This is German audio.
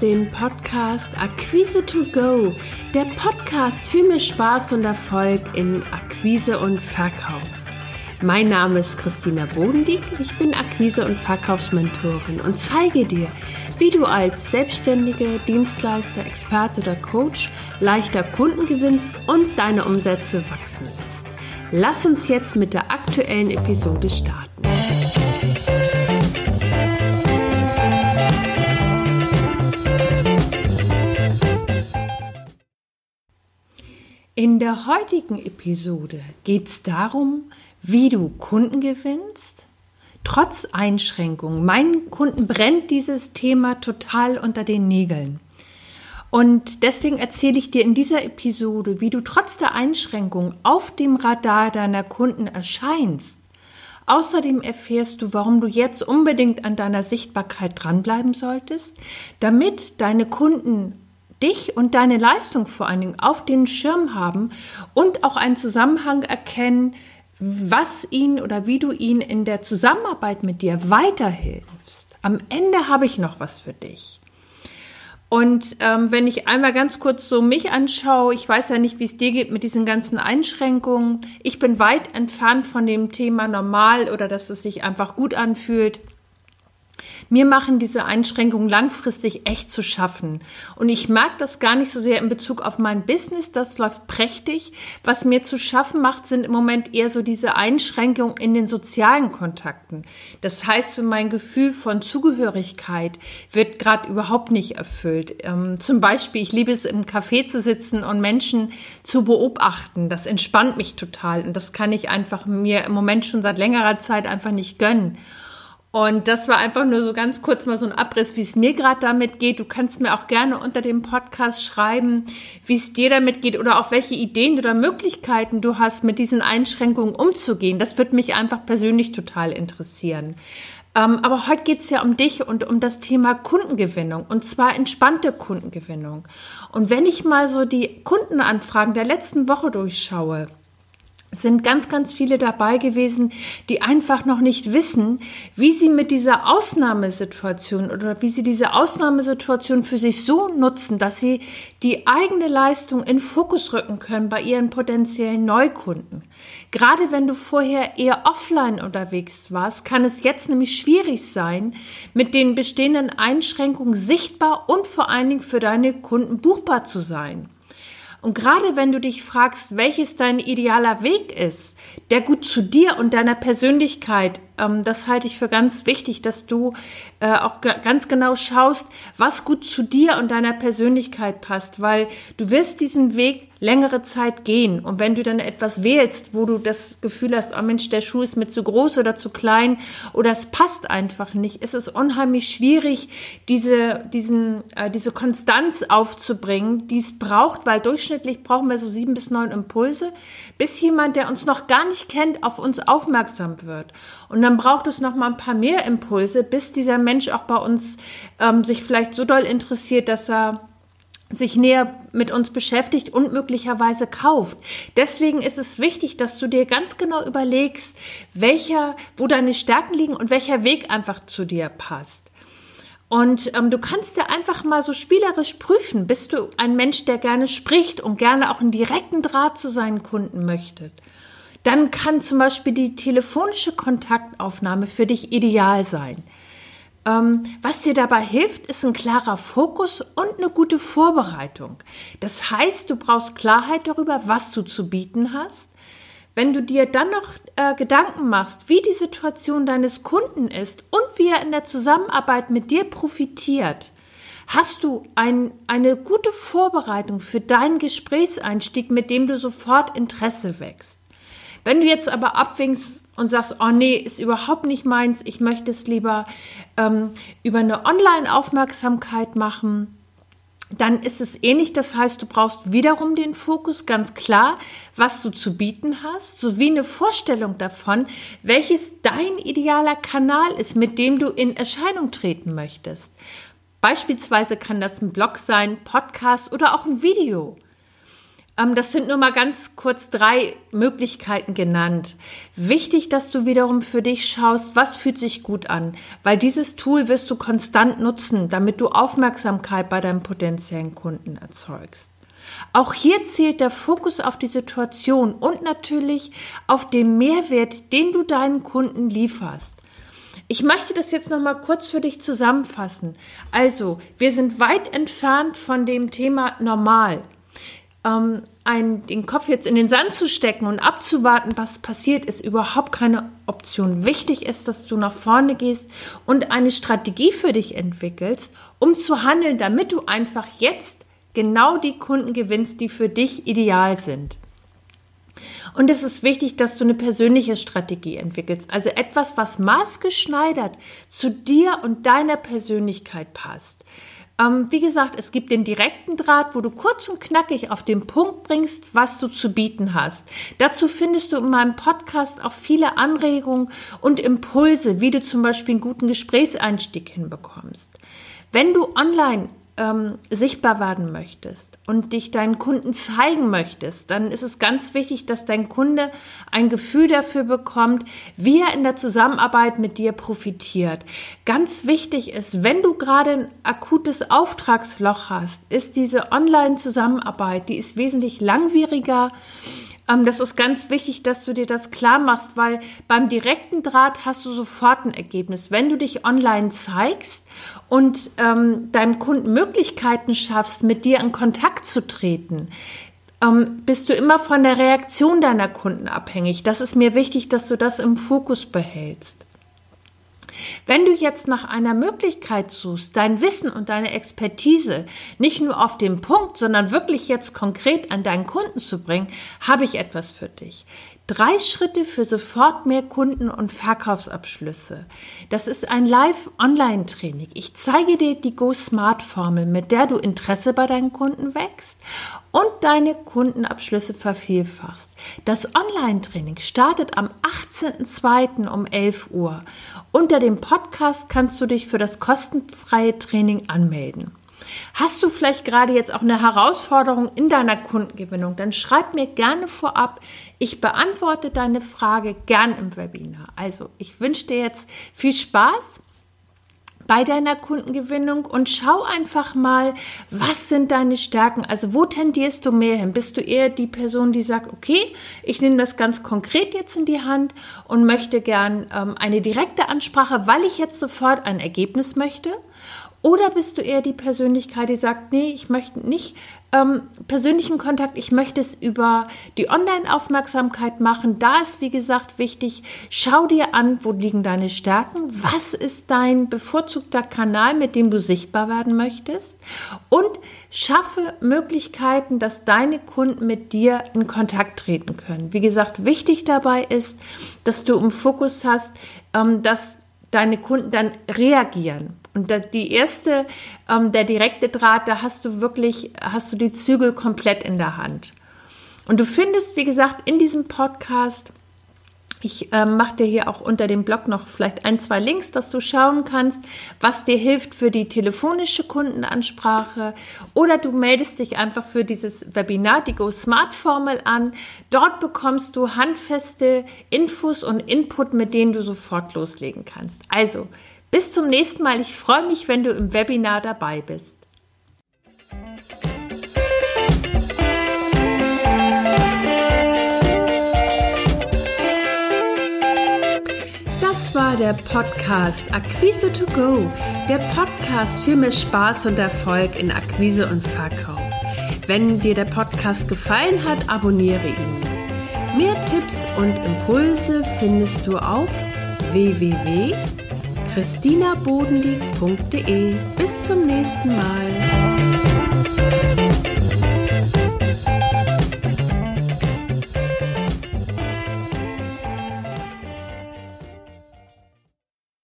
den Podcast Akquise to Go, der Podcast für mehr Spaß und Erfolg in Akquise und Verkauf. Mein Name ist Christina Bodendieck, ich bin Akquise- und Verkaufsmentorin und zeige dir, wie du als selbstständige Dienstleister, Experte oder Coach leichter Kunden gewinnst und deine Umsätze wachsen lässt. Lass uns jetzt mit der aktuellen Episode starten. In der heutigen Episode geht es darum, wie du Kunden gewinnst, trotz Einschränkungen. Meinen Kunden brennt dieses Thema total unter den Nägeln. Und deswegen erzähle ich dir in dieser Episode, wie du trotz der Einschränkungen auf dem Radar deiner Kunden erscheinst. Außerdem erfährst du, warum du jetzt unbedingt an deiner Sichtbarkeit dranbleiben solltest, damit deine Kunden dich und deine Leistung vor allen Dingen auf den Schirm haben und auch einen Zusammenhang erkennen, was ihn oder wie du ihn in der Zusammenarbeit mit dir weiterhilfst. Am Ende habe ich noch was für dich. Und ähm, wenn ich einmal ganz kurz so mich anschaue, ich weiß ja nicht, wie es dir geht mit diesen ganzen Einschränkungen. Ich bin weit entfernt von dem Thema normal oder dass es sich einfach gut anfühlt. Mir machen diese Einschränkungen langfristig echt zu schaffen. Und ich mag das gar nicht so sehr in Bezug auf mein Business. Das läuft prächtig. Was mir zu schaffen macht, sind im Moment eher so diese Einschränkungen in den sozialen Kontakten. Das heißt, so mein Gefühl von Zugehörigkeit wird gerade überhaupt nicht erfüllt. Ähm, zum Beispiel, ich liebe es, im Café zu sitzen und Menschen zu beobachten. Das entspannt mich total. Und das kann ich einfach mir im Moment schon seit längerer Zeit einfach nicht gönnen. Und das war einfach nur so ganz kurz mal so ein Abriss, wie es mir gerade damit geht. Du kannst mir auch gerne unter dem Podcast schreiben, wie es dir damit geht oder auch welche Ideen oder Möglichkeiten du hast, mit diesen Einschränkungen umzugehen. Das würde mich einfach persönlich total interessieren. Ähm, aber heute geht es ja um dich und um das Thema Kundengewinnung und zwar entspannte Kundengewinnung. Und wenn ich mal so die Kundenanfragen der letzten Woche durchschaue, sind ganz, ganz viele dabei gewesen, die einfach noch nicht wissen, wie sie mit dieser Ausnahmesituation oder wie sie diese Ausnahmesituation für sich so nutzen, dass sie die eigene Leistung in Fokus rücken können bei ihren potenziellen Neukunden. Gerade wenn du vorher eher offline unterwegs warst, kann es jetzt nämlich schwierig sein, mit den bestehenden Einschränkungen sichtbar und vor allen Dingen für deine Kunden buchbar zu sein. Und gerade wenn du dich fragst, welches dein idealer Weg ist, der gut zu dir und deiner Persönlichkeit ähm, das halte ich für ganz wichtig, dass du äh, auch ganz genau schaust, was gut zu dir und deiner Persönlichkeit passt, weil du wirst diesen Weg längere Zeit gehen. Und wenn du dann etwas wählst, wo du das Gefühl hast, oh Mensch, der Schuh ist mir zu groß oder zu klein oder es passt einfach nicht, ist es unheimlich schwierig, diese, diesen, äh, diese Konstanz aufzubringen, die es braucht, weil durchschnittlich brauchen wir so sieben bis neun Impulse, bis jemand, der uns noch gar nicht kennt, auf uns aufmerksam wird. Und dann braucht es noch mal ein paar mehr Impulse, bis dieser Mensch auch bei uns ähm, sich vielleicht so doll interessiert, dass er sich näher mit uns beschäftigt und möglicherweise kauft. Deswegen ist es wichtig, dass du dir ganz genau überlegst, welcher, wo deine Stärken liegen und welcher Weg einfach zu dir passt. Und ähm, du kannst ja einfach mal so spielerisch prüfen, bist du ein Mensch, der gerne spricht und gerne auch einen direkten Draht zu seinen Kunden möchte. Dann kann zum Beispiel die telefonische Kontaktaufnahme für dich ideal sein. Ähm, was dir dabei hilft, ist ein klarer Fokus und eine gute Vorbereitung. Das heißt, du brauchst Klarheit darüber, was du zu bieten hast. Wenn du dir dann noch äh, Gedanken machst, wie die Situation deines Kunden ist und wie er in der Zusammenarbeit mit dir profitiert, hast du ein, eine gute Vorbereitung für deinen Gesprächseinstieg, mit dem du sofort Interesse wächst. Wenn du jetzt aber abwinkst und sagst, oh nee, ist überhaupt nicht meins, ich möchte es lieber ähm, über eine Online-Aufmerksamkeit machen, dann ist es ähnlich. Das heißt, du brauchst wiederum den Fokus ganz klar, was du zu bieten hast, sowie eine Vorstellung davon, welches dein idealer Kanal ist, mit dem du in Erscheinung treten möchtest. Beispielsweise kann das ein Blog sein, Podcast oder auch ein Video. Ähm, das sind nur mal ganz kurz drei Möglichkeiten genannt. Wichtig, dass du wiederum für dich schaust, was fühlt sich gut an, weil dieses Tool wirst du konstant nutzen, damit du Aufmerksamkeit bei deinem potenziellen Kunden erzeugst. Auch hier zählt der Fokus auf die Situation und natürlich auf den Mehrwert, den du deinen Kunden lieferst. Ich möchte das jetzt noch mal kurz für dich zusammenfassen. Also, wir sind weit entfernt von dem Thema normal ähm, einen, den Kopf jetzt in den Sand zu stecken und abzuwarten, was passiert, ist überhaupt keine Option. Wichtig ist, dass du nach vorne gehst und eine Strategie für dich entwickelst, um zu handeln, damit du einfach jetzt genau die Kunden gewinnst, die für dich ideal sind. Und es ist wichtig, dass du eine persönliche Strategie entwickelst, also etwas, was maßgeschneidert zu dir und deiner Persönlichkeit passt. Ähm, wie gesagt, es gibt den direkten Draht, wo du kurz und knackig auf den Punkt bringst, was du zu bieten hast. Dazu findest du in meinem Podcast auch viele Anregungen und Impulse, wie du zum Beispiel einen guten Gesprächseinstieg hinbekommst. Wenn du online ähm, sichtbar werden möchtest und dich deinen Kunden zeigen möchtest, dann ist es ganz wichtig, dass dein Kunde ein Gefühl dafür bekommt, wie er in der Zusammenarbeit mit dir profitiert. Ganz wichtig ist, wenn du gerade ein akutes Auftragsloch hast, ist diese Online-Zusammenarbeit, die ist wesentlich langwieriger ähm, das ist ganz wichtig, dass du dir das klar machst, weil beim direkten Draht hast du sofort ein Ergebnis. Wenn du dich online zeigst und ähm, deinem Kunden Möglichkeiten schaffst, mit dir in Kontakt zu treten, ähm, bist du immer von der Reaktion deiner Kunden abhängig. Das ist mir wichtig, dass du das im Fokus behältst. Wenn du jetzt nach einer Möglichkeit suchst, dein Wissen und deine Expertise nicht nur auf den Punkt, sondern wirklich jetzt konkret an deinen Kunden zu bringen, habe ich etwas für dich. Drei Schritte für sofort mehr Kunden und Verkaufsabschlüsse. Das ist ein Live-Online-Training. Ich zeige dir die Go Smart Formel, mit der du Interesse bei deinen Kunden wächst und deine Kundenabschlüsse vervielfachst. Das Online-Training startet am 18.02. um 11 Uhr. Unter dem Podcast kannst du dich für das kostenfreie Training anmelden. Hast du vielleicht gerade jetzt auch eine Herausforderung in deiner Kundengewinnung? Dann schreib mir gerne vorab. Ich beantworte deine Frage gern im Webinar. Also, ich wünsche dir jetzt viel Spaß bei deiner Kundengewinnung und schau einfach mal, was sind deine Stärken? Also wo tendierst du mehr hin? Bist du eher die Person, die sagt, okay, ich nehme das ganz konkret jetzt in die Hand und möchte gern ähm, eine direkte Ansprache, weil ich jetzt sofort ein Ergebnis möchte? Oder bist du eher die Persönlichkeit, die sagt, nee, ich möchte nicht ähm, persönlichen Kontakt, ich möchte es über die Online-Aufmerksamkeit machen. Da ist, wie gesagt, wichtig, schau dir an, wo liegen deine Stärken, was ist dein bevorzugter Kanal, mit dem du sichtbar werden möchtest und schaffe Möglichkeiten, dass deine Kunden mit dir in Kontakt treten können. Wie gesagt, wichtig dabei ist, dass du im Fokus hast, ähm, dass deine Kunden dann reagieren. Und die erste, ähm, der direkte Draht, da hast du wirklich, hast du die Zügel komplett in der Hand. Und du findest, wie gesagt, in diesem Podcast, ich äh, mache dir hier auch unter dem Blog noch vielleicht ein, zwei Links, dass du schauen kannst, was dir hilft für die telefonische Kundenansprache. Oder du meldest dich einfach für dieses Webinar, die Go Smart Formel an. Dort bekommst du handfeste Infos und Input, mit denen du sofort loslegen kannst. Also, bis zum nächsten Mal. Ich freue mich, wenn du im Webinar dabei bist. Das war der Podcast Akquise to Go, der Podcast für mehr Spaß und Erfolg in Akquise und Verkauf. Wenn dir der Podcast gefallen hat, abonniere ihn. Mehr Tipps und Impulse findest du auf www christinabodendieck.de. Bis zum nächsten Mal.